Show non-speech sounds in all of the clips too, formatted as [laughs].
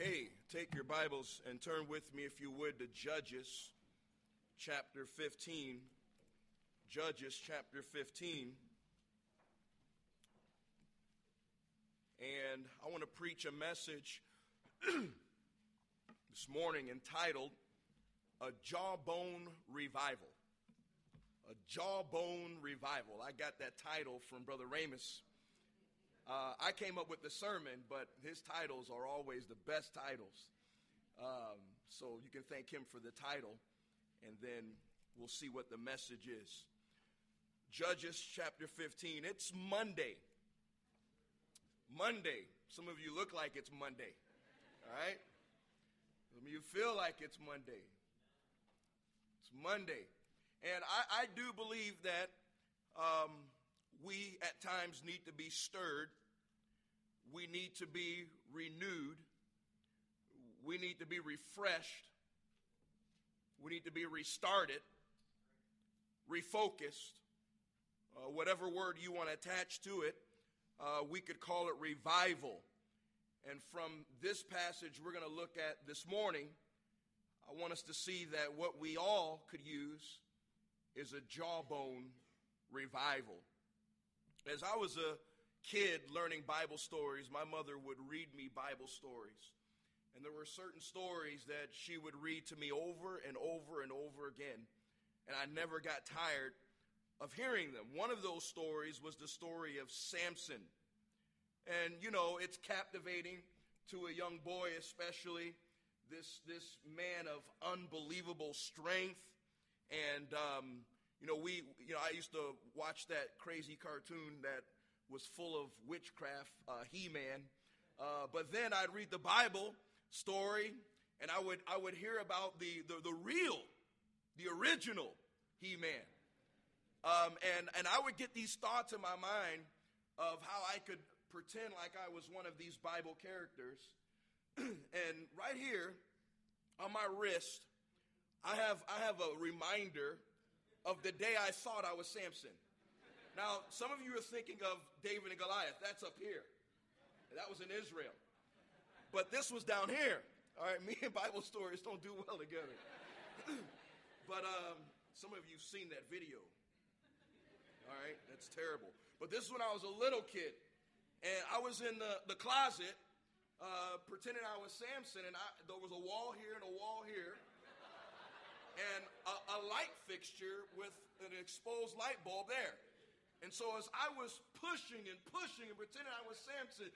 Okay, take your Bibles and turn with me, if you would, to Judges chapter 15. Judges chapter 15. And I want to preach a message [clears throat] this morning entitled A Jawbone Revival. A Jawbone Revival. I got that title from Brother Ramus uh, I came up with the sermon, but his titles are always the best titles. Um, so you can thank him for the title, and then we'll see what the message is. Judges chapter 15. It's Monday. Monday. Some of you look like it's Monday. All right? Some of you feel like it's Monday. It's Monday. And I, I do believe that um, we at times need to be stirred. We need to be renewed. We need to be refreshed. We need to be restarted, refocused. Uh, whatever word you want to attach to it, uh, we could call it revival. And from this passage we're going to look at this morning, I want us to see that what we all could use is a jawbone revival. As I was a kid learning Bible stories, my mother would read me Bible stories. And there were certain stories that she would read to me over and over and over again. And I never got tired of hearing them. One of those stories was the story of Samson. And, you know, it's captivating to a young boy, especially this, this man of unbelievable strength and um, you know, we, you know, I used to watch that crazy cartoon that was full of witchcraft, uh, He-Man. Uh, but then I'd read the Bible story, and I would, I would hear about the, the, the real, the original He-Man. Um, and, and I would get these thoughts in my mind of how I could pretend like I was one of these Bible characters. [clears throat] and right here on my wrist, I have, I have a reminder of the day I thought I was Samson. Now, some of you are thinking of David and Goliath. That's up here. That was in Israel. But this was down here. All right, [laughs] me and Bible stories don't do well together. [clears throat] but um, some of you seen that video. All right, that's terrible. But this is when I was a little kid. And I was in the, the closet uh, pretending I was Samson, and I, there was a wall here and a wall here and a, a light fixture with an exposed light bulb there. And so as I was pushing and pushing and pretending I was Samson,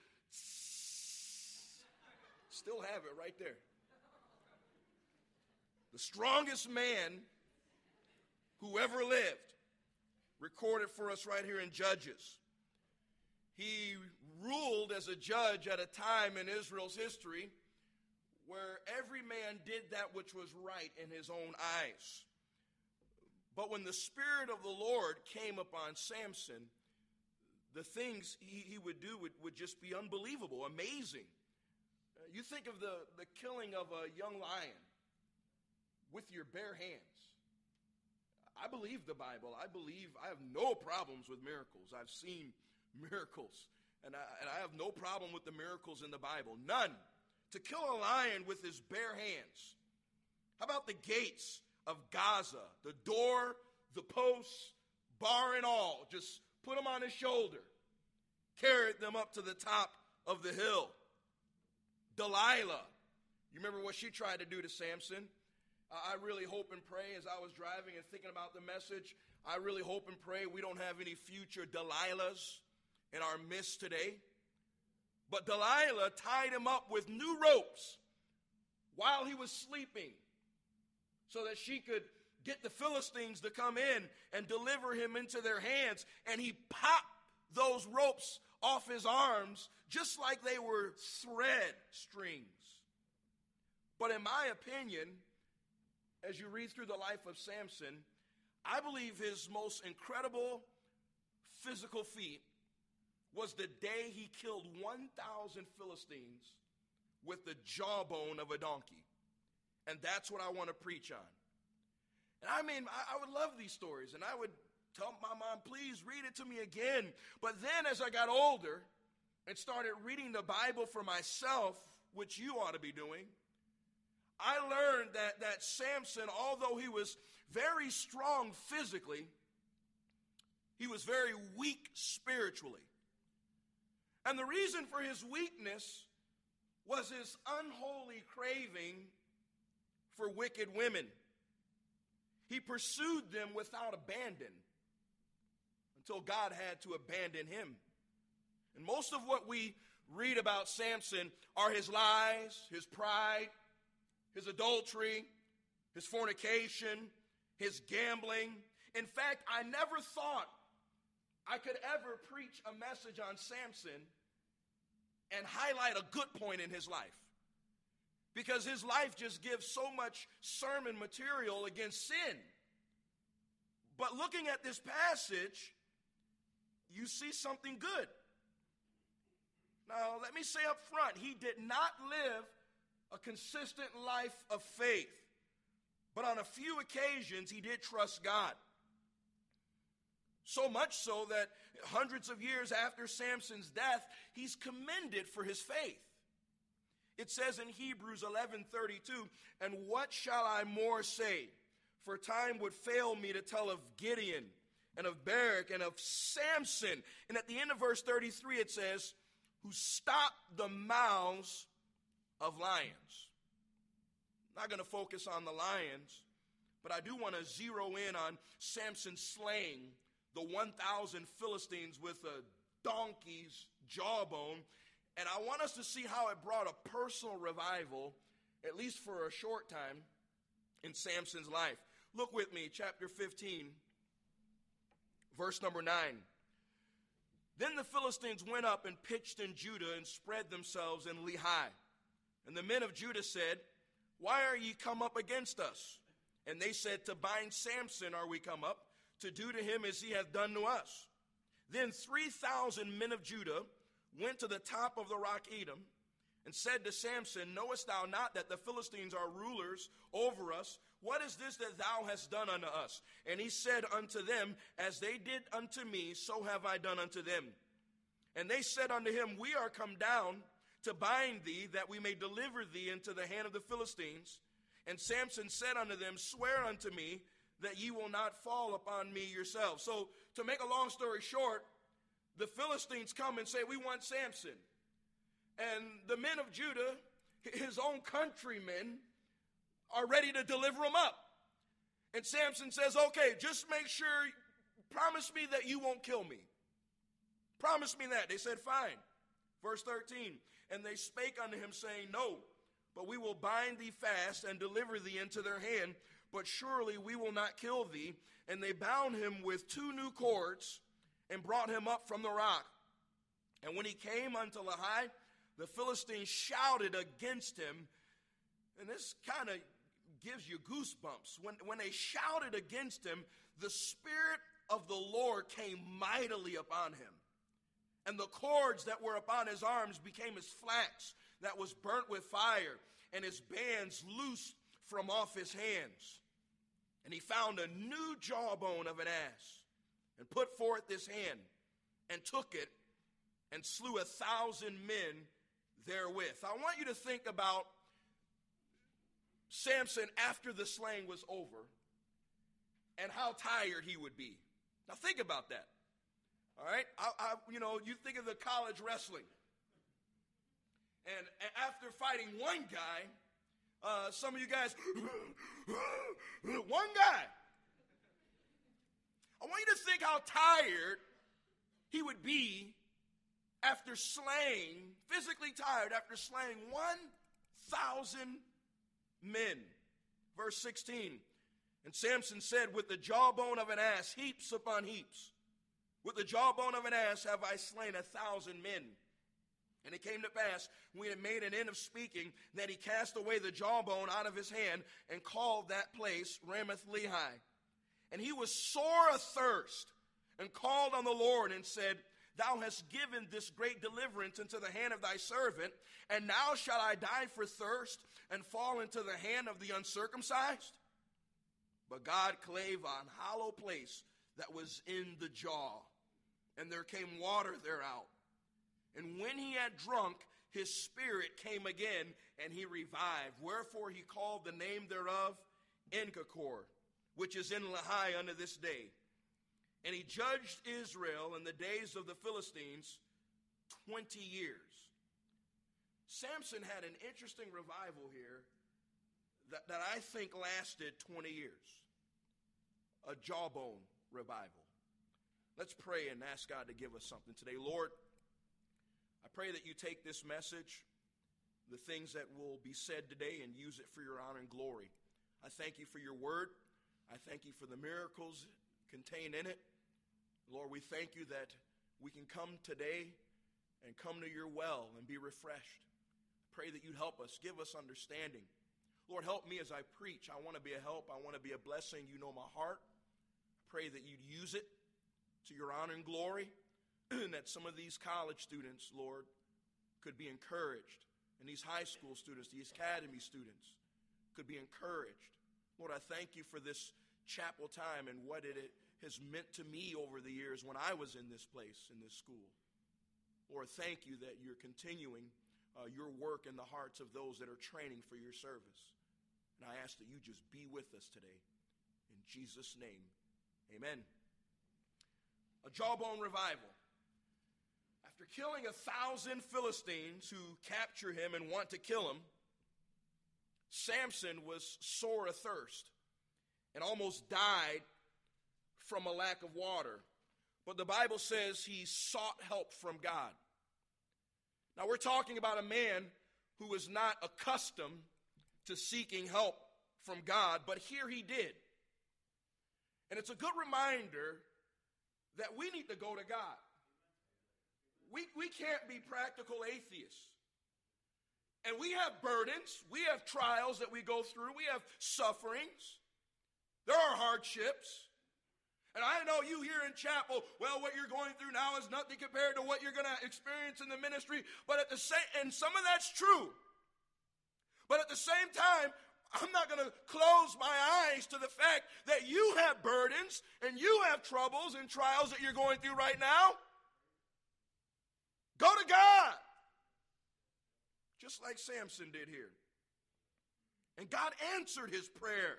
still have it right there. The strongest man who ever lived, recorded for us right here in Judges. He ruled as a judge at a time in Israel's history where every man did that which was right in his own eyes. But when the Spirit of the Lord came upon Samson, the things he, he would do would, would just be unbelievable, amazing. Uh, you think of the, the killing of a young lion with your bare hands. I believe the Bible. I believe I have no problems with miracles. I've seen [laughs] miracles. And I, and I have no problem with the miracles in the Bible. None to kill a lion with his bare hands? How about the gates of Gaza, the door, the posts, bar and all? Just put them on his shoulder, carried them up to the top of the hill. Delilah, you remember what she tried to do to Samson? I really hope and pray as I was driving and thinking about the message, I really hope and pray we don't have any future Delilahs in our midst today. But Delilah tied him up with new ropes while he was sleeping so that she could get the Philistines to come in and deliver him into their hands. And he popped those ropes off his arms just like they were thread strings. But in my opinion, as you read through the life of Samson, I believe his most incredible physical feat was the day he killed 1,000 Philistines with the jawbone of a donkey. And that's what I want to preach on. And I mean, I, I, would love these stories, and I would tell my mom, please read it to me again. But then as I got older and started reading the Bible for myself, which you ought to be doing. I learned that, that Samson, although he was very strong physically, he was very weak spiritually. And the reason for his weakness was his unholy craving for wicked women. He pursued them without abandon until God had to abandon him. And most of what we read about Samson are his lies, his pride, his adultery, his fornication, his gambling. In fact, I never thought I could ever preach a message on Samson and highlight a good point in his life. Because his life just gives so much sermon material against sin. But looking at this passage, you see something good. Now, let me say up front, he did not live a consistent life of faith. But on a few occasions, he did trust God. So much so that hundreds of years after Samson's death, he's commended for his faith. It says in Hebrews 11:32, "And what shall I more say? For time would fail me to tell of Gideon and of Barak and of Samson." And at the end of verse 33 it says, "Who stopped the mouths of lions." Not going to focus on the lions, but I do want to zero in on Samson slaying the 1,000 Philistines with a donkey's jawbone. And I want us to see how it brought a personal revival, at least for a short time, in Samson's life. Look with me, chapter 15, verse number 9. Then the Philistines went up and pitched in Judah and spread themselves in Lehi. And the men of Judah said, Why are ye come up against us? And they said, To bind Samson are we come up, to do to him as he hath done to us. Then 3,000 men of Judah went to the top of the rock Etam and said to Samson, Knowest thou not that the Philistines are rulers over us? What is this that thou hast done unto us? And he said unto them, As they did unto me, so have I done unto them. And they said unto him, We are come down to bind thee, that we may deliver thee into the hand of the Philistines. And Samson said unto them, Swear unto me that ye will not fall upon me yourselves. So, to make a long story short, the Philistines come and say, We want Samson. And the men of Judah, his own countrymen, are ready to deliver him up. And Samson says, Okay, just make sure, promise me that you won't kill me. Promise me that. They said, Fine. Verse 13, and they spake unto him, saying, No, but we will bind thee fast and deliver thee into their hand but surely we will not kill thee. And they bound him with two new cords and brought him up from the rock. And when he came unto Lehi, the Philistines shouted against him. And this kind of gives you goosebumps. When, when they shouted against him, the Spirit of the Lord came mightily upon him. And the cords that were upon his arms became as flax that was burnt with fire, and his bands loosed from off his hands. And he found a new jawbone of an ass and put forth his hand and took it and slew a thousand men therewith. I want you to think about Samson after the slaying was over and how tired he would be. Now think about that. All right, I, I, you know, you think of the college wrestling, and after fighting one guy, uh, some of you guys, one guy. I want you to think how tired he would be after slaying, physically tired after slaying 1,000 men. Verse 16. And Samson said, With the jawbone of an ass, heaps upon heaps. With the jawbone of an ass have I slain a thousand men. And it came to pass, when he had made an end of speaking, that he cast away the jawbone out of his hand and called that place Ramath Lehi. And he was sore athirst and called on the Lord and said, Thou hast given this great deliverance into the hand of thy servant, and now shall I die for thirst and fall into the hand of the uncircumcised? But God clave an hollow place that was in the jaw, and there came water thereout. And when he had drunk, his spirit came again, and he revived. Wherefore he called the name thereof Enhakkore, which is in Lehi unto this day. And he judged Israel in the days of the Philistines 20 years. Samson had an interesting revival here that, that I think lasted 20 years a jawbone revival. Let's pray and ask God to give us something today. Lord, I pray that you take this message, the things that will be said today, and use it for your honor and glory. I thank you for your word. I thank you for the miracles contained in it. Lord, we thank you that we can come today and come to your well and be refreshed. Pray that you'd help us, give us understanding. Lord, help me as I preach. I want to be a help. I want to be a blessing. You know my heart. Pray that you'd use it to your honor and glory, [clears throat] that some of these college students, Lord, could be encouraged, and these high school students, these academy students, could be encouraged. Lord, I thank you for this chapel time and what it has meant to me over the years when I was in this place, in this school. Lord, thank you that you're continuing uh, your work in the hearts of those that are training for your service. And I ask that you just be with us today. In Jesus' name, amen. A jawbone revival. After killing a thousand Philistines who capture him and want to kill him, Samson was sore athirst and almost died from a lack of water. But the Bible says he sought help from God. Now, we're talking about a man who was not accustomed to seeking help from God, but here he did. And it's a good reminder that we need to go to God. We, we can't be practical atheists. And we have burdens, we have trials that we go through, we have sufferings, there are hardships. And I know you here in chapel, well, what you're going through now is nothing compared to what you're going to experience in the ministry. But at the same, and some of that's true. But at the same time, I'm not going to close my eyes to the fact that you have burdens and you have troubles and trials that you're going through right now. Go to God. Just like Samson did here. And God answered his prayer.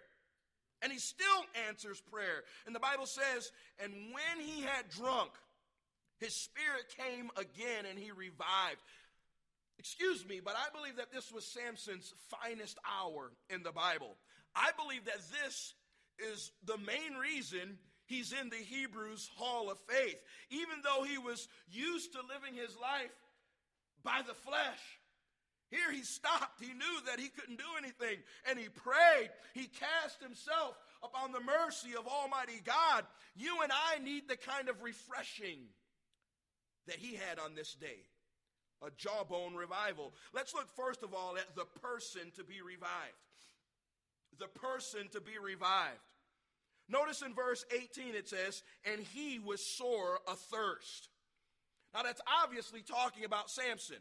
And he still answers prayer. And the Bible says, and when he had drunk, his spirit came again and he revived. Excuse me, but I believe that this was Samson's finest hour in the Bible. I believe that this is the main reason he's in the Hebrews Hall of Faith. Even though he was used to living his life by the flesh, here he stopped. He knew that he couldn't do anything. And he prayed. He cast himself upon the mercy of Almighty God. You and I need the kind of refreshing that he had on this day a jawbone revival. Let's look first of all at the person to be revived. The person to be revived. Notice in verse 18 it says, and he was sore athirst. Now that's obviously talking about Samson.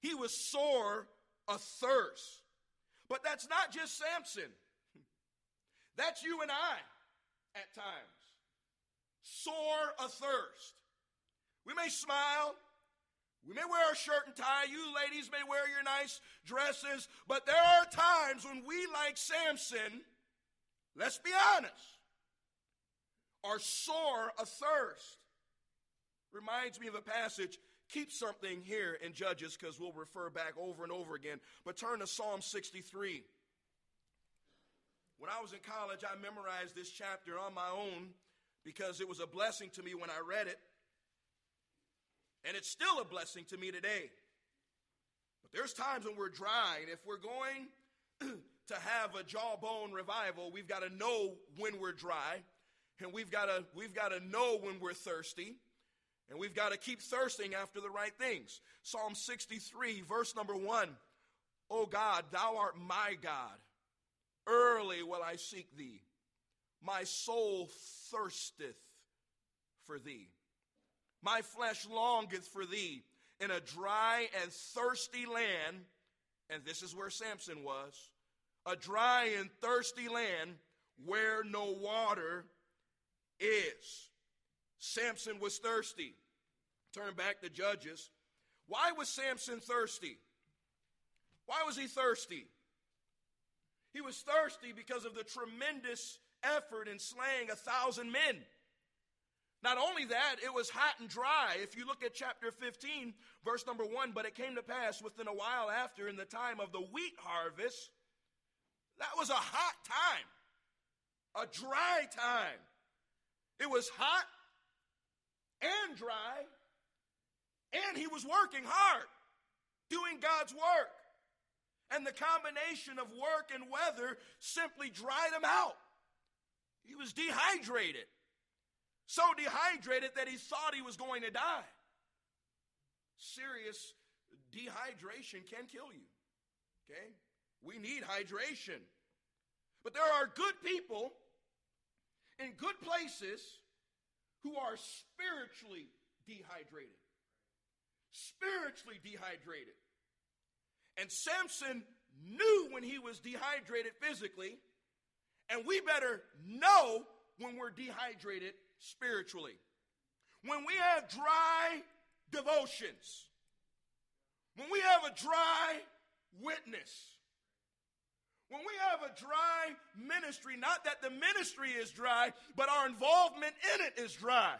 He was sore athirst. But that's not just Samson. [laughs] That's you and I at times. Sore athirst. We may smile, we may wear a shirt and tie. You ladies may wear your nice dresses. But there are times when we, like Samson, let's be honest, are sore athirst. Reminds me of a passage. Keep something here in Judges because we'll refer back over and over again. But turn to Psalm 63. When I was in college, I memorized this chapter on my own because it was a blessing to me when I read it. And it's still a blessing to me today. But there's times when we're dry, and if we're going [clears throat] to have a jawbone revival, we've got to know when we're dry, and we've got to we've got to know when we're thirsty, and we've got to keep thirsting after the right things. Psalm 63, verse number 1. O God, thou art my God. Early will I seek thee. My soul thirsteth for thee. My flesh longeth for thee in a dry and thirsty land. And this is where Samson was a dry and thirsty land where no water is. Samson was thirsty. Turn back to Judges. Why was Samson thirsty? Why was he thirsty? He was thirsty because of the tremendous effort in slaying a thousand men. Not only that, it was hot and dry. If you look at chapter 15, verse number 1, but it came to pass within a while after, in the time of the wheat harvest, that was a hot time, a dry time. It was hot and dry, and he was working hard, doing God's work. And the combination of work and weather simply dried him out. He was dehydrated. So dehydrated that he thought he was going to die. Serious dehydration can kill you. Okay? We need hydration. But there are good people in good places who are spiritually dehydrated. Spiritually dehydrated. And Samson knew when he was dehydrated physically, and we better know when we're dehydrated spiritually. When we have dry devotions, when we have a dry witness, when we have a dry ministry, not that the ministry is dry, but our involvement in it is dry.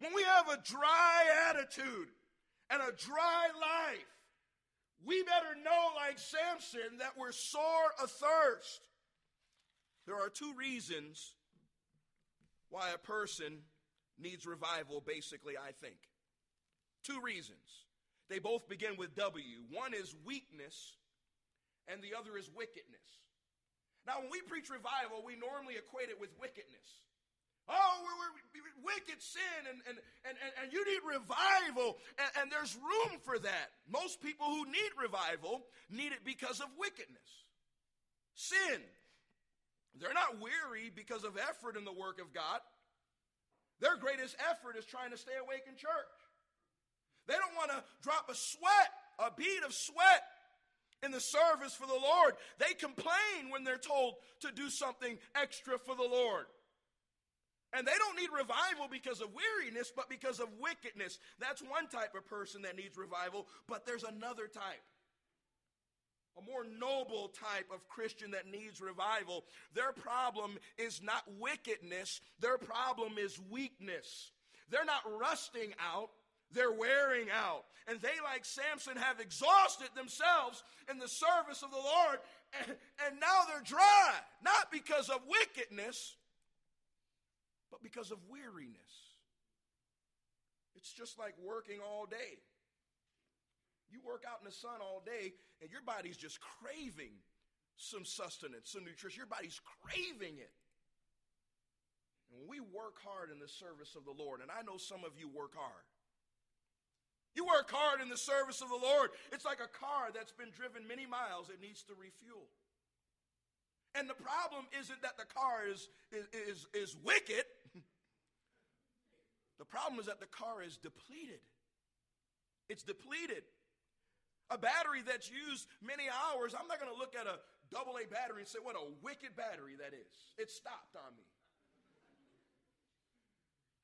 When we have a dry attitude and a dry life, we better know, like Samson, that we're sore athirst. There are two reasons why a person needs revival, basically, I think. Two reasons. They both begin with W. One is weakness, and the other is wickedness. Now, when we preach revival, we normally equate it with wickedness. Oh, we're, we're, wicked sin, and, and, and, and, you need revival, and, and there's room for that. Most people who need revival need it because of wickedness. Sin. They're not weary because of effort in the work of God. Their greatest effort is trying to stay awake in church. They don't want to drop a sweat, a bead of sweat in the service for the Lord. They complain when they're told to do something extra for the Lord. And they don't need revival because of weariness, but because of wickedness. That's one type of person that needs revival, but there's another type. A more noble type of Christian that needs revival. Their problem is not wickedness, their problem is weakness. They're not rusting out, they're wearing out. And they, like Samson, have exhausted themselves in the service of the Lord, and, and now they're dry. Not because of wickedness, but because of weariness. It's just like working all day. You work out in the sun all day, and your body's just craving some sustenance, some nutrition. Your body's craving it. And we work hard in the service of the Lord, and I know some of you work hard, you work hard in the service of the Lord. It's like a car that's been driven many miles, it needs to refuel. And the problem isn't that the car is, is, is, is wicked. the problem is that the car is depleted. It's depleted. A battery that's used many hours, I'm not going to look at a double A battery and say, what a wicked battery that is. It stopped on me.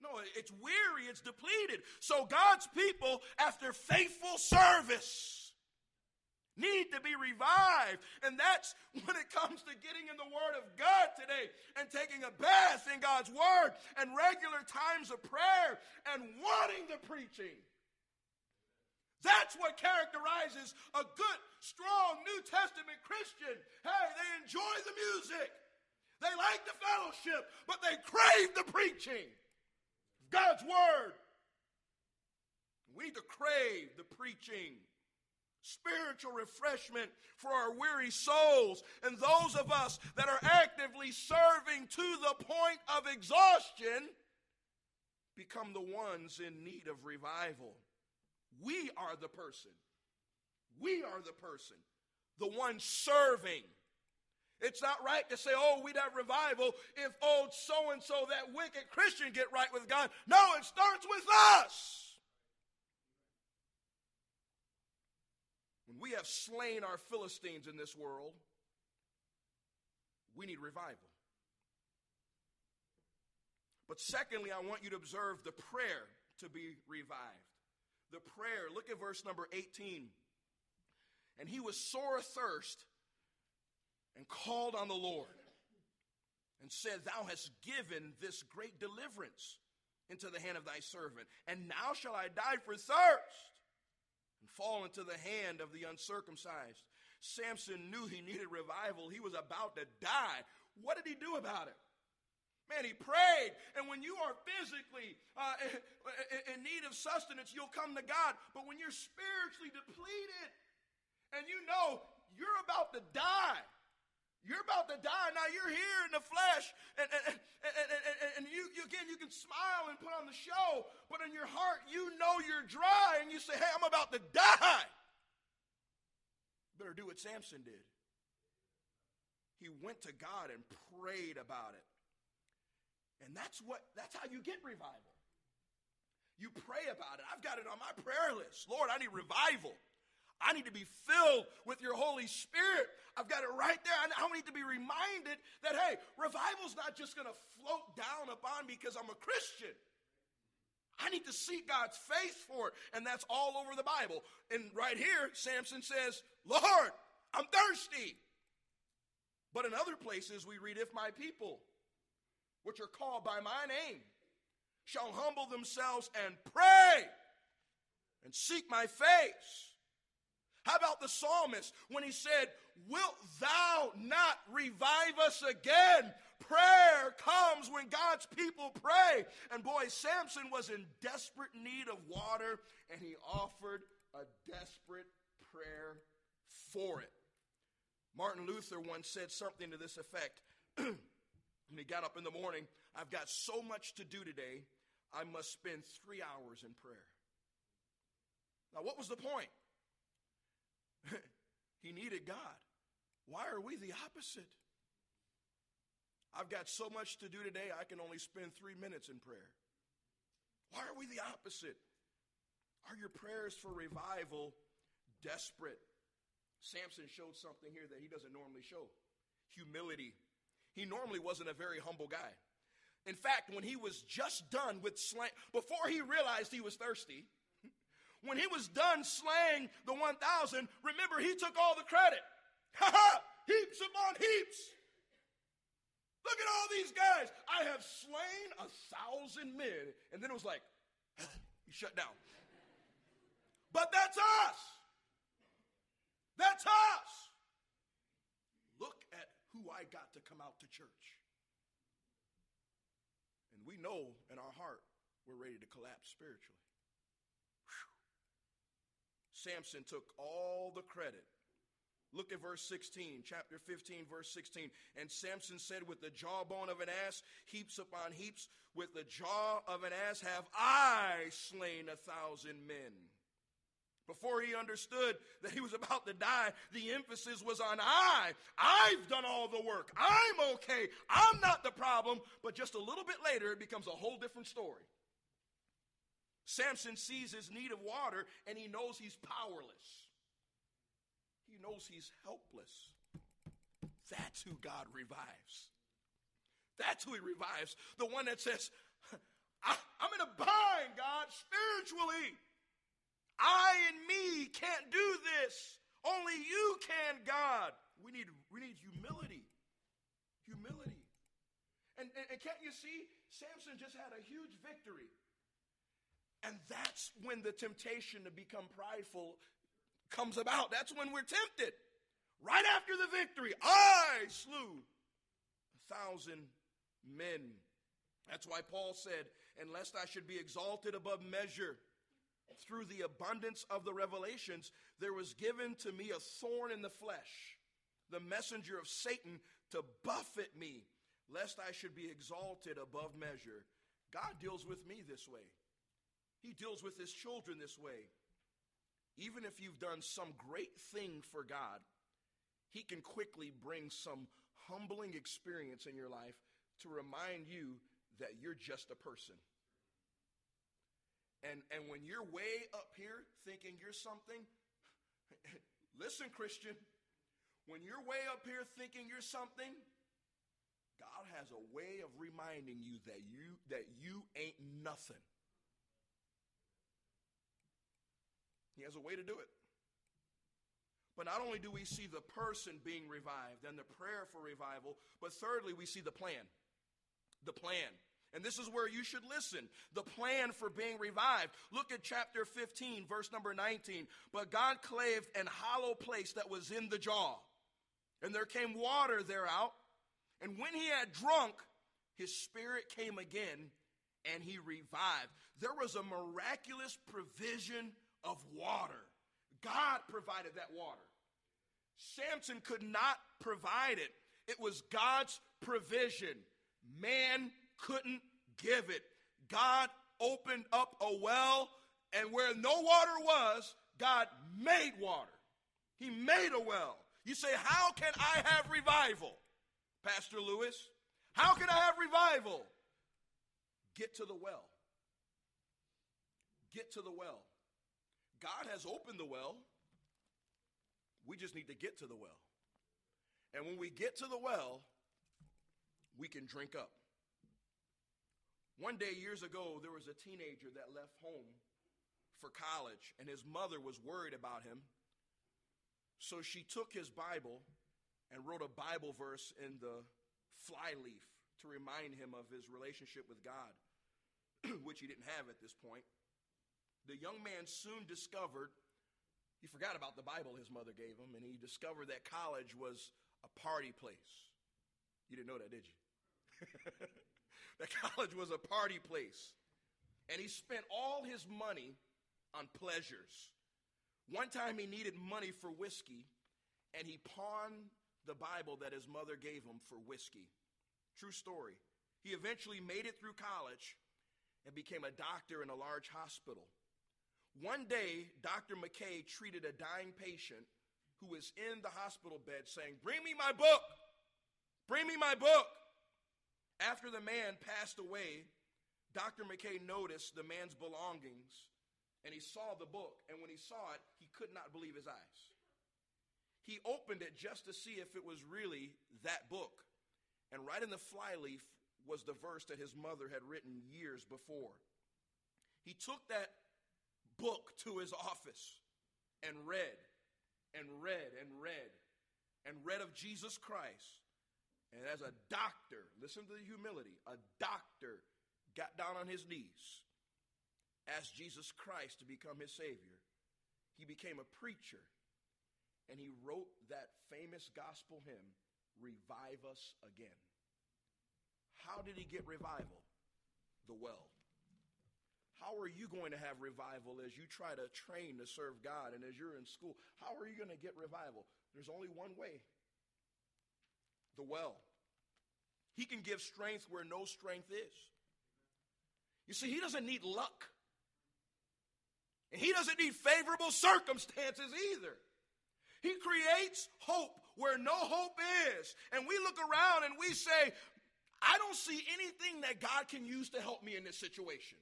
No, it's weary, it's depleted. So God's people, after faithful service, need to be revived. And that's when it comes to getting in the Word of God today and taking a bath in God's Word and regular times of prayer and wanting the preaching. That's what characterizes a good, strong New Testament Christian. Hey, they enjoy the music. They like the fellowship, but they crave the preaching. God's Word. We need to crave the preaching spiritual refreshment for our weary souls, and those of us that are actively serving to the point of exhaustion become the ones in need of revival. We are the person. We are the person, the one serving. It's not right to say, oh, we'd have revival if old so and so, that wicked Christian, get right with God. No, it starts with us. When we have slain our Philistines in this world, we need revival. But secondly, I want you to observe the prayer to be revived. the prayer. Look at verse number 18. And he was sore athirst and called on the Lord and said, Thou hast given this great deliverance into the hand of thy servant, and now shall I die for thirst and fall into the hand of the uncircumcised. Samson knew he needed revival. He was about to die. What did he do about it? Man, he prayed. And when you are physically uh, [laughs] in need of sustenance, you'll come to God. But when you're spiritually depleted and you know you're about to die, you're about to die. Now you're here in the flesh, and, and, and, and, and you, you, again, you can smile and put on the show, but in your heart, you know you're dry, and you say, Hey, I'm about to die. Better do what Samson did. He went to God and prayed about it. And that's what that's how you get revival. You pray about it. I've got it on my prayer list. Lord, I need revival. I need to be filled with your Holy Spirit. I've got it right there. I need to be reminded that, hey, revival's not just going to float down upon me because I'm a Christian. I need to seek God's face for it. And that's all over the Bible. And right here, Samson says, Lord, I'm thirsty. But in other places, we read, if my people which are called by my name, shall humble themselves and pray and seek my face. How about the psalmist when he said, Wilt thou not revive us again? Prayer comes when God's people pray. And boy, Samson was in desperate need of water, and he offered a desperate prayer for it. Martin Luther once said something to this effect. [clears throat] When he got up in the morning, I've got so much to do today, I must spend three hours in prayer. Now, what was the point? [laughs] he needed God. Why are we the opposite? I've got so much to do today, I can only spend three minutes in prayer. Why are we the opposite? Are your prayers for revival desperate? Samson showed something here that he doesn't normally show humility. He normally wasn't a very humble guy. In fact, when he was just done with slaying, before he realized he was thirsty, when he was done slaying the 1,000, remember, he took all the credit. [laughs] Ha ha! Heaps upon heaps. Look at all these guys. I have slain a thousand men. And then it was like, [laughs] he shut down. But that's us. That's us Look at who I got to come out to church. And we know in our heart we're ready to collapse spiritually. Samson took all the credit. Look at verse 16, chapter 15, verse 16. And Samson said, With the jawbone of an ass, heaps upon heaps, with the jaw of an ass have I slain a thousand men. Before he understood that he was about to die, the emphasis was on I. I've done all the work. I'm okay. I'm not the problem. But just a little bit later, it becomes a whole different story. Samson sees his need of water and he knows he's powerless. He knows he's helpless. That's who God revives. That's who he revives. The one that says, I, am in a bind, God, spiritually. I and me can't do this. Only you can, God. We need, we need humility. Humility. And, and, and can't you see? Samson just had a huge victory. And that's when the temptation to become prideful comes about. That's when we're tempted. Right after the victory, I slew a thousand men. That's why Paul said, Unless I should be exalted above measure through the abundance of the revelations, there was given to me a thorn in the flesh, the messenger of Satan to buffet me, lest I should be exalted above measure. God deals with me this way. He deals with his children this way. Even if you've done some great thing for God, he can quickly bring some humbling experience in your life to remind you that you're just a person. And, and when you're way up here thinking you're something, [laughs] listen, Christian, when you're way up here thinking you're something, God has a way of reminding you that you that you ain't nothing. He has a way to do it. But not only do we see the person being revived and the prayer for revival, but thirdly, we see the plan. The plan. And this is where you should listen. The plan for being revived. Look at chapter 15, verse number 19. But God claved an hollow place that was in the jaw, and there came water thereout. And when he had drunk, his spirit came again, and he revived. There was a miraculous provision of water. God provided that water. Samson could not provide it, it was God's provision. Man couldn't give it. God opened up a well, and where no water was, God made water. He made a well. You say, How can I have revival? Pastor Lewis, how can I have revival? Get to the well. Get to the well. God has opened the well. We just need to get to the well. And when we get to the well, we can drink up. One day, years ago, there was a teenager that left home for college, and his mother was worried about him. So she took his Bible and wrote a Bible verse in the flyleaf to remind him of his relationship with God, [clears throat] which he didn't have at this point. The young man soon discovered he forgot about the Bible his mother gave him, and he discovered that college was a party place. You didn't know that, did you? [laughs] that college was a party place. And he spent all his money on pleasures. One time he needed money for whiskey, and he pawned the Bible that his mother gave him for whiskey. True story. He eventually made it through college and became a doctor in a large hospital. One day, Dr. Mackay treated a dying patient who was in the hospital bed saying, Bring me my book! Bring me my book! After the man passed away, Dr. Mackay noticed the man's belongings and he saw the book. And when he saw it, he could not believe his eyes. He opened it just to see if it was really that book. And right in the flyleaf was the verse that his mother had written years before. He took that book to his office and read and read and read and read of Jesus Christ. And as a doctor, listen to the humility, a doctor got down on his knees, asked Jesus Christ to become his Savior. He became a preacher, and he wrote that famous gospel hymn, Revive Us Again. How did he get revival? The well. How are you going to have revival as you try to train to serve God and as you're in school? How are you going to get revival? There's only one way the well. He can give strength where no strength is. You see, he doesn't need luck. And he doesn't need favorable circumstances either. He creates hope where no hope is. And we look around and we say, I don't see anything that God can use to help me in this situation.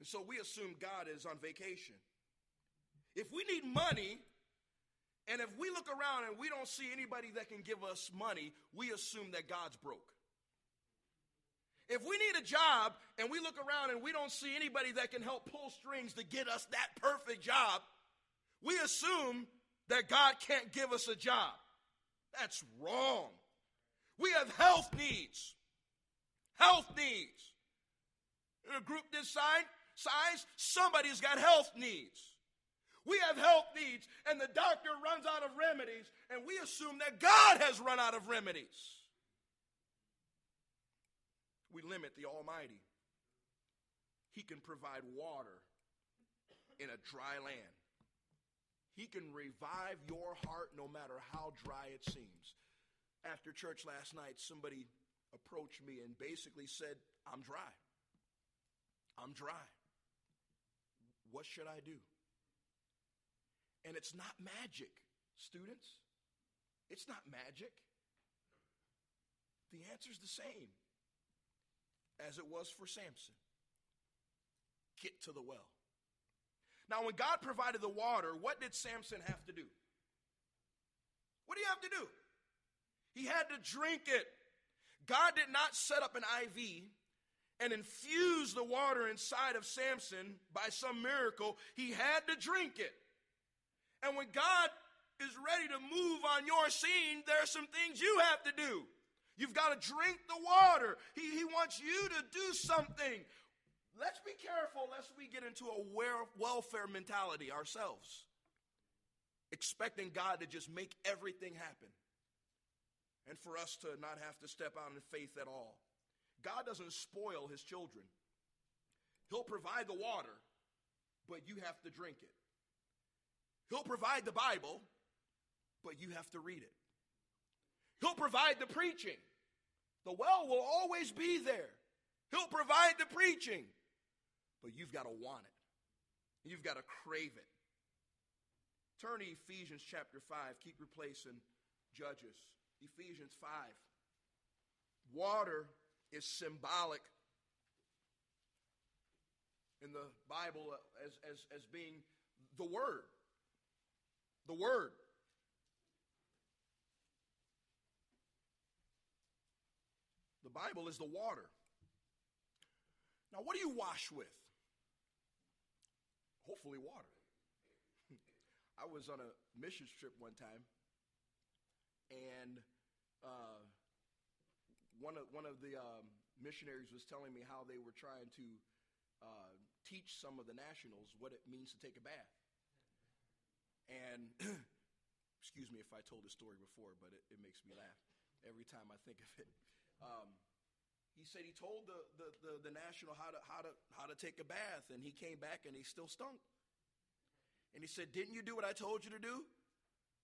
And so we assume God is on vacation. If we need money, and if we look around and we don't see anybody that can give us money, we assume that God's broke. If we need a job and we look around and we don't see anybody that can help pull strings to get us that perfect job, we assume that God can't give us a job. That's wrong. We have health needs. Health needs. In a group this size, size, somebody's got health needs. We have health needs, and the doctor runs out of remedies, and we assume that God has run out of remedies. We limit the Almighty. He can provide water in a dry land. He can revive your heart no matter how dry it seems. After church last night, somebody approached me and basically said, I'm dry. I'm dry. What should I do? And it's not magic, students. It's not magic. The answer is the same as it was for Samson get to the well. Now, when God provided the water, what did Samson have to do? What do you have to do? He had to drink it. God did not set up an IV and infused the water inside of Samson by some miracle, he had to drink it. And when God is ready to move on your scene, there are some things you have to do. You've got to drink the water. He, he wants you to do something. Let's be careful lest we get into a welfare mentality ourselves, expecting God to just make everything happen and for us to not have to step out in faith at all. God doesn't spoil his children. He'll provide the water, but you have to drink it. He'll provide the Bible, but you have to read it. He'll provide the preaching. The well will always be there. He'll provide the preaching, but you've got to want it. You've got to crave it. Turn to Ephesians chapter 5. Keep replacing Judges. Ephesians 5. Water is symbolic in the Bible as, as, as being the Word. The Word. The Bible is the water. Now, what do you wash with? Hopefully, water. [laughs] I was on a missions trip one time, and uh, one of one of the um, missionaries was telling me how they were trying to uh, teach some of the nationals what it means to take a bath. And [clears throat] excuse me if I told this story before, but it, it makes me laugh every time I think of it. Um, he said he told the, the, the, the, national how to, how, to, how to take a bath, and he came back and he still stunk. And he said, Didn't you do what I told you to do?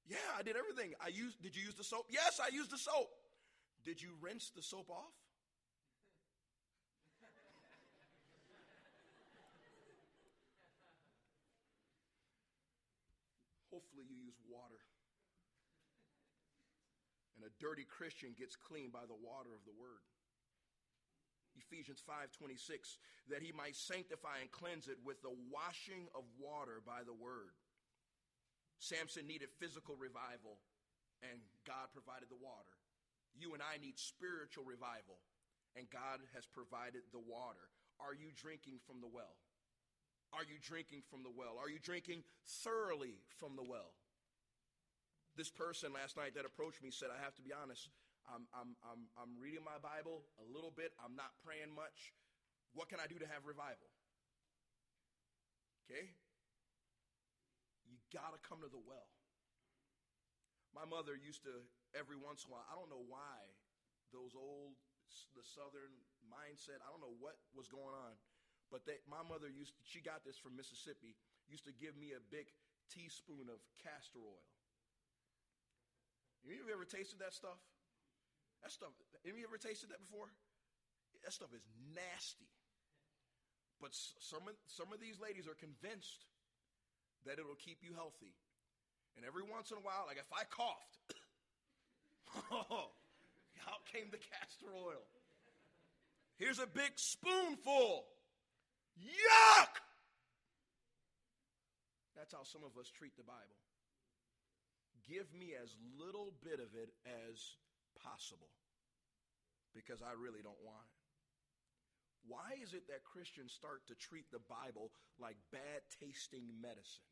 Yeah, I did everything. I used, did you use the soap? Yes, I used the soap. Did you rinse the soap off? Hopefully, you use water. And a dirty Christian gets clean by the water of the word. Ephesians 5:26 that he might sanctify and cleanse it with the washing of water by the word. Samson needed physical revival and God provided the water. You and I need spiritual revival, and God has provided the water. Are you drinking from the well? Are you drinking from the well? Are you drinking thoroughly from the well? This person last night that approached me said, I have to be honest, I'm, I'm, I'm, I'm reading my Bible a little bit, I'm not praying much. What can I do to have revival? Okay? You got to come to the well. My mother used to, every once in a while, I don't know why, those old, the southern mindset, I don't know what was going on, but they, my mother used, to, she got this from Mississippi, used to give me a big teaspoon of castor oil. You ever tasted that stuff? That stuff, have you ever tasted that before? That stuff is nasty. But some of, some of these ladies are convinced that it'll keep you healthy. And every once in a while, like if I coughed, [coughs] oh, out came the castor oil. Here's a big spoonful. Yuck! That's how some of us treat the Bible. Give me as little bit of it as possible because I really don't want it. Why is it that Christians start to treat the Bible like bad tasting medicine?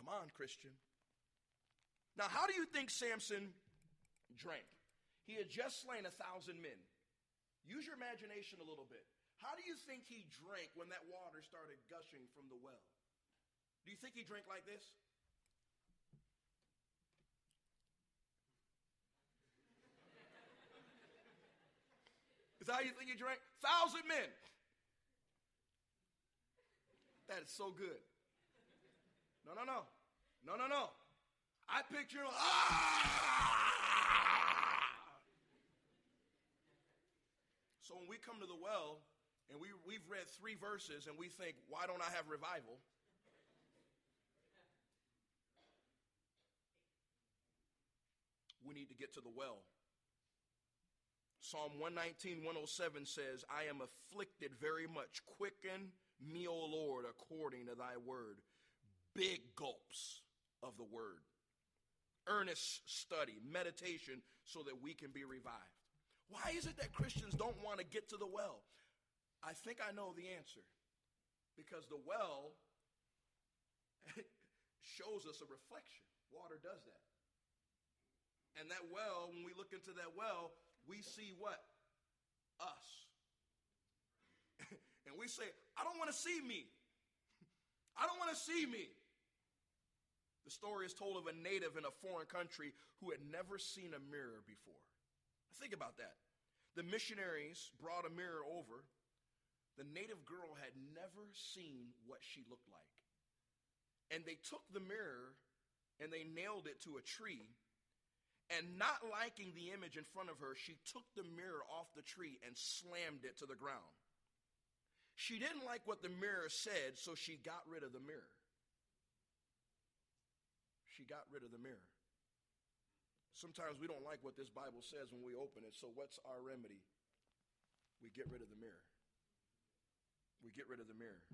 Come on, Christian. Now, how do you think Samson drank? He had just slain a thousand men. Use your imagination a little bit. How do you think he drank when that water started gushing from the well? Do you think he drank like this? Is that how you think he drank? Thousand men. That is so good. No, no, no. No, no, no. I picture, ah! So when we come to the well and we, we've read three verses and we think, why don't I have revival? We need to get to the well. Psalm 119, 107 says, I am afflicted very much. Quicken me, O Lord, according to thy word big gulps of the word, earnest study, meditation, so that we can be revived. Why is it that Christians don't want to get to the well? I think I know the answer. Because the well [laughs] shows us a reflection. Water does that. And that well, when we look into that well, we see what? Us. [laughs] and we say, I don't want to see me. I don't want to see me. The story is told of a native in a foreign country who had never seen a mirror before. Think about that. The missionaries brought a mirror over. The native girl had never seen what she looked like. And they took the mirror and they nailed it to a tree. And not liking the image in front of her, she took the mirror off the tree and slammed it to the ground. She didn't like what the mirror said, so she got rid of the mirror. She got rid of the mirror. Sometimes we don't like what this Bible says when we open it, so what's our remedy? We get rid of the mirror. We get rid of the mirror.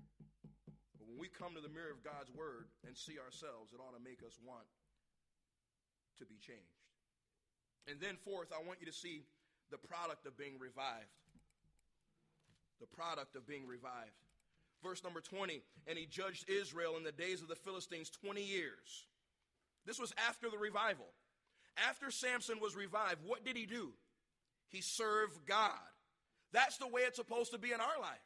But when we come to the mirror of God's Word and see ourselves, it ought to make us want to be changed. And then, fourth, I want you to see the product of being revived. The product of being revived. Verse number 20, and he judged Israel in the days of the Philistines 20 years. This was after the revival. After Samson was revived, what did he do? He served God. That's the way it's supposed to be in our life.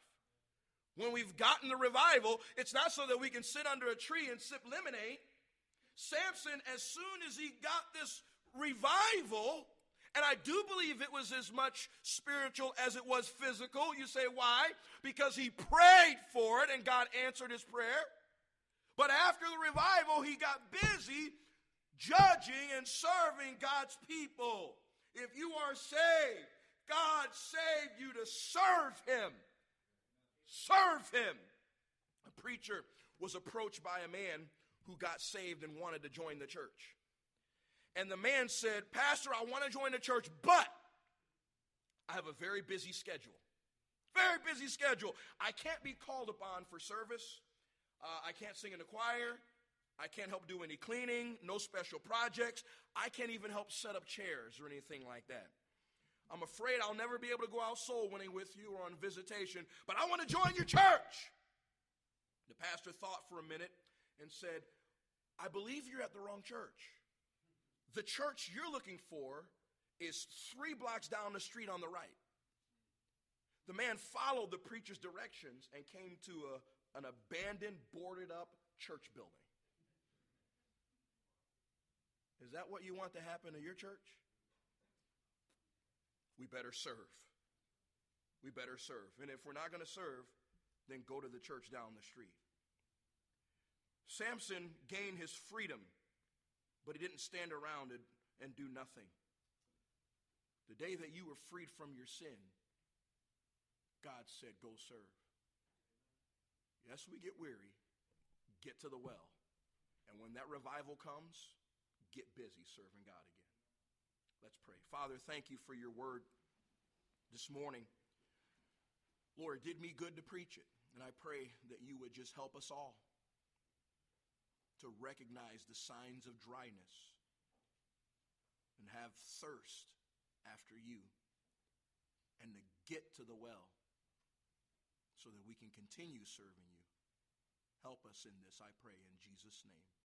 When we've gotten the revival, it's not so that we can sit under a tree and sip lemonade. Samson, as soon as he got this revival, and I do believe it was as much spiritual as it was physical. You say, why? Because he prayed for it and God answered his prayer. But after the revival, he got busy judging and serving God's people. If you are saved, God saved you to serve him. Serve him. A preacher was approached by a man who got saved and wanted to join the church. And the man said, Pastor, I want to join the church, but I have a very busy schedule. Very busy schedule. I can't be called upon for service. Uh, I can't sing in the choir. I can't help do any cleaning, no special projects. I can't even help set up chairs or anything like that. I'm afraid I'll never be able to go out soul winning with you or on visitation, but I want to join your church. The pastor thought for a minute and said, I believe you're at the wrong church. The church you're looking for is three blocks down the street on the right. The man followed the preacher's directions and came to a, an abandoned, boarded up church building. Is that what you want to happen to your church? We better serve. We better serve. And if we're not going to serve, then go to the church down the street. Samson gained his freedom, but he didn't stand around and, and do nothing. The day that you were freed from your sin, God said, Go serve. Yes, we get weary. Get to the well. And when that revival comes, get busy serving God again. Let's pray. Father, thank you for your word this morning. Lord, it did me good to preach it, and I pray that you would just help us all to recognize the signs of dryness and have thirst after you and to get to the well so that we can continue serving you. Help us in this, I pray, in Jesus' name.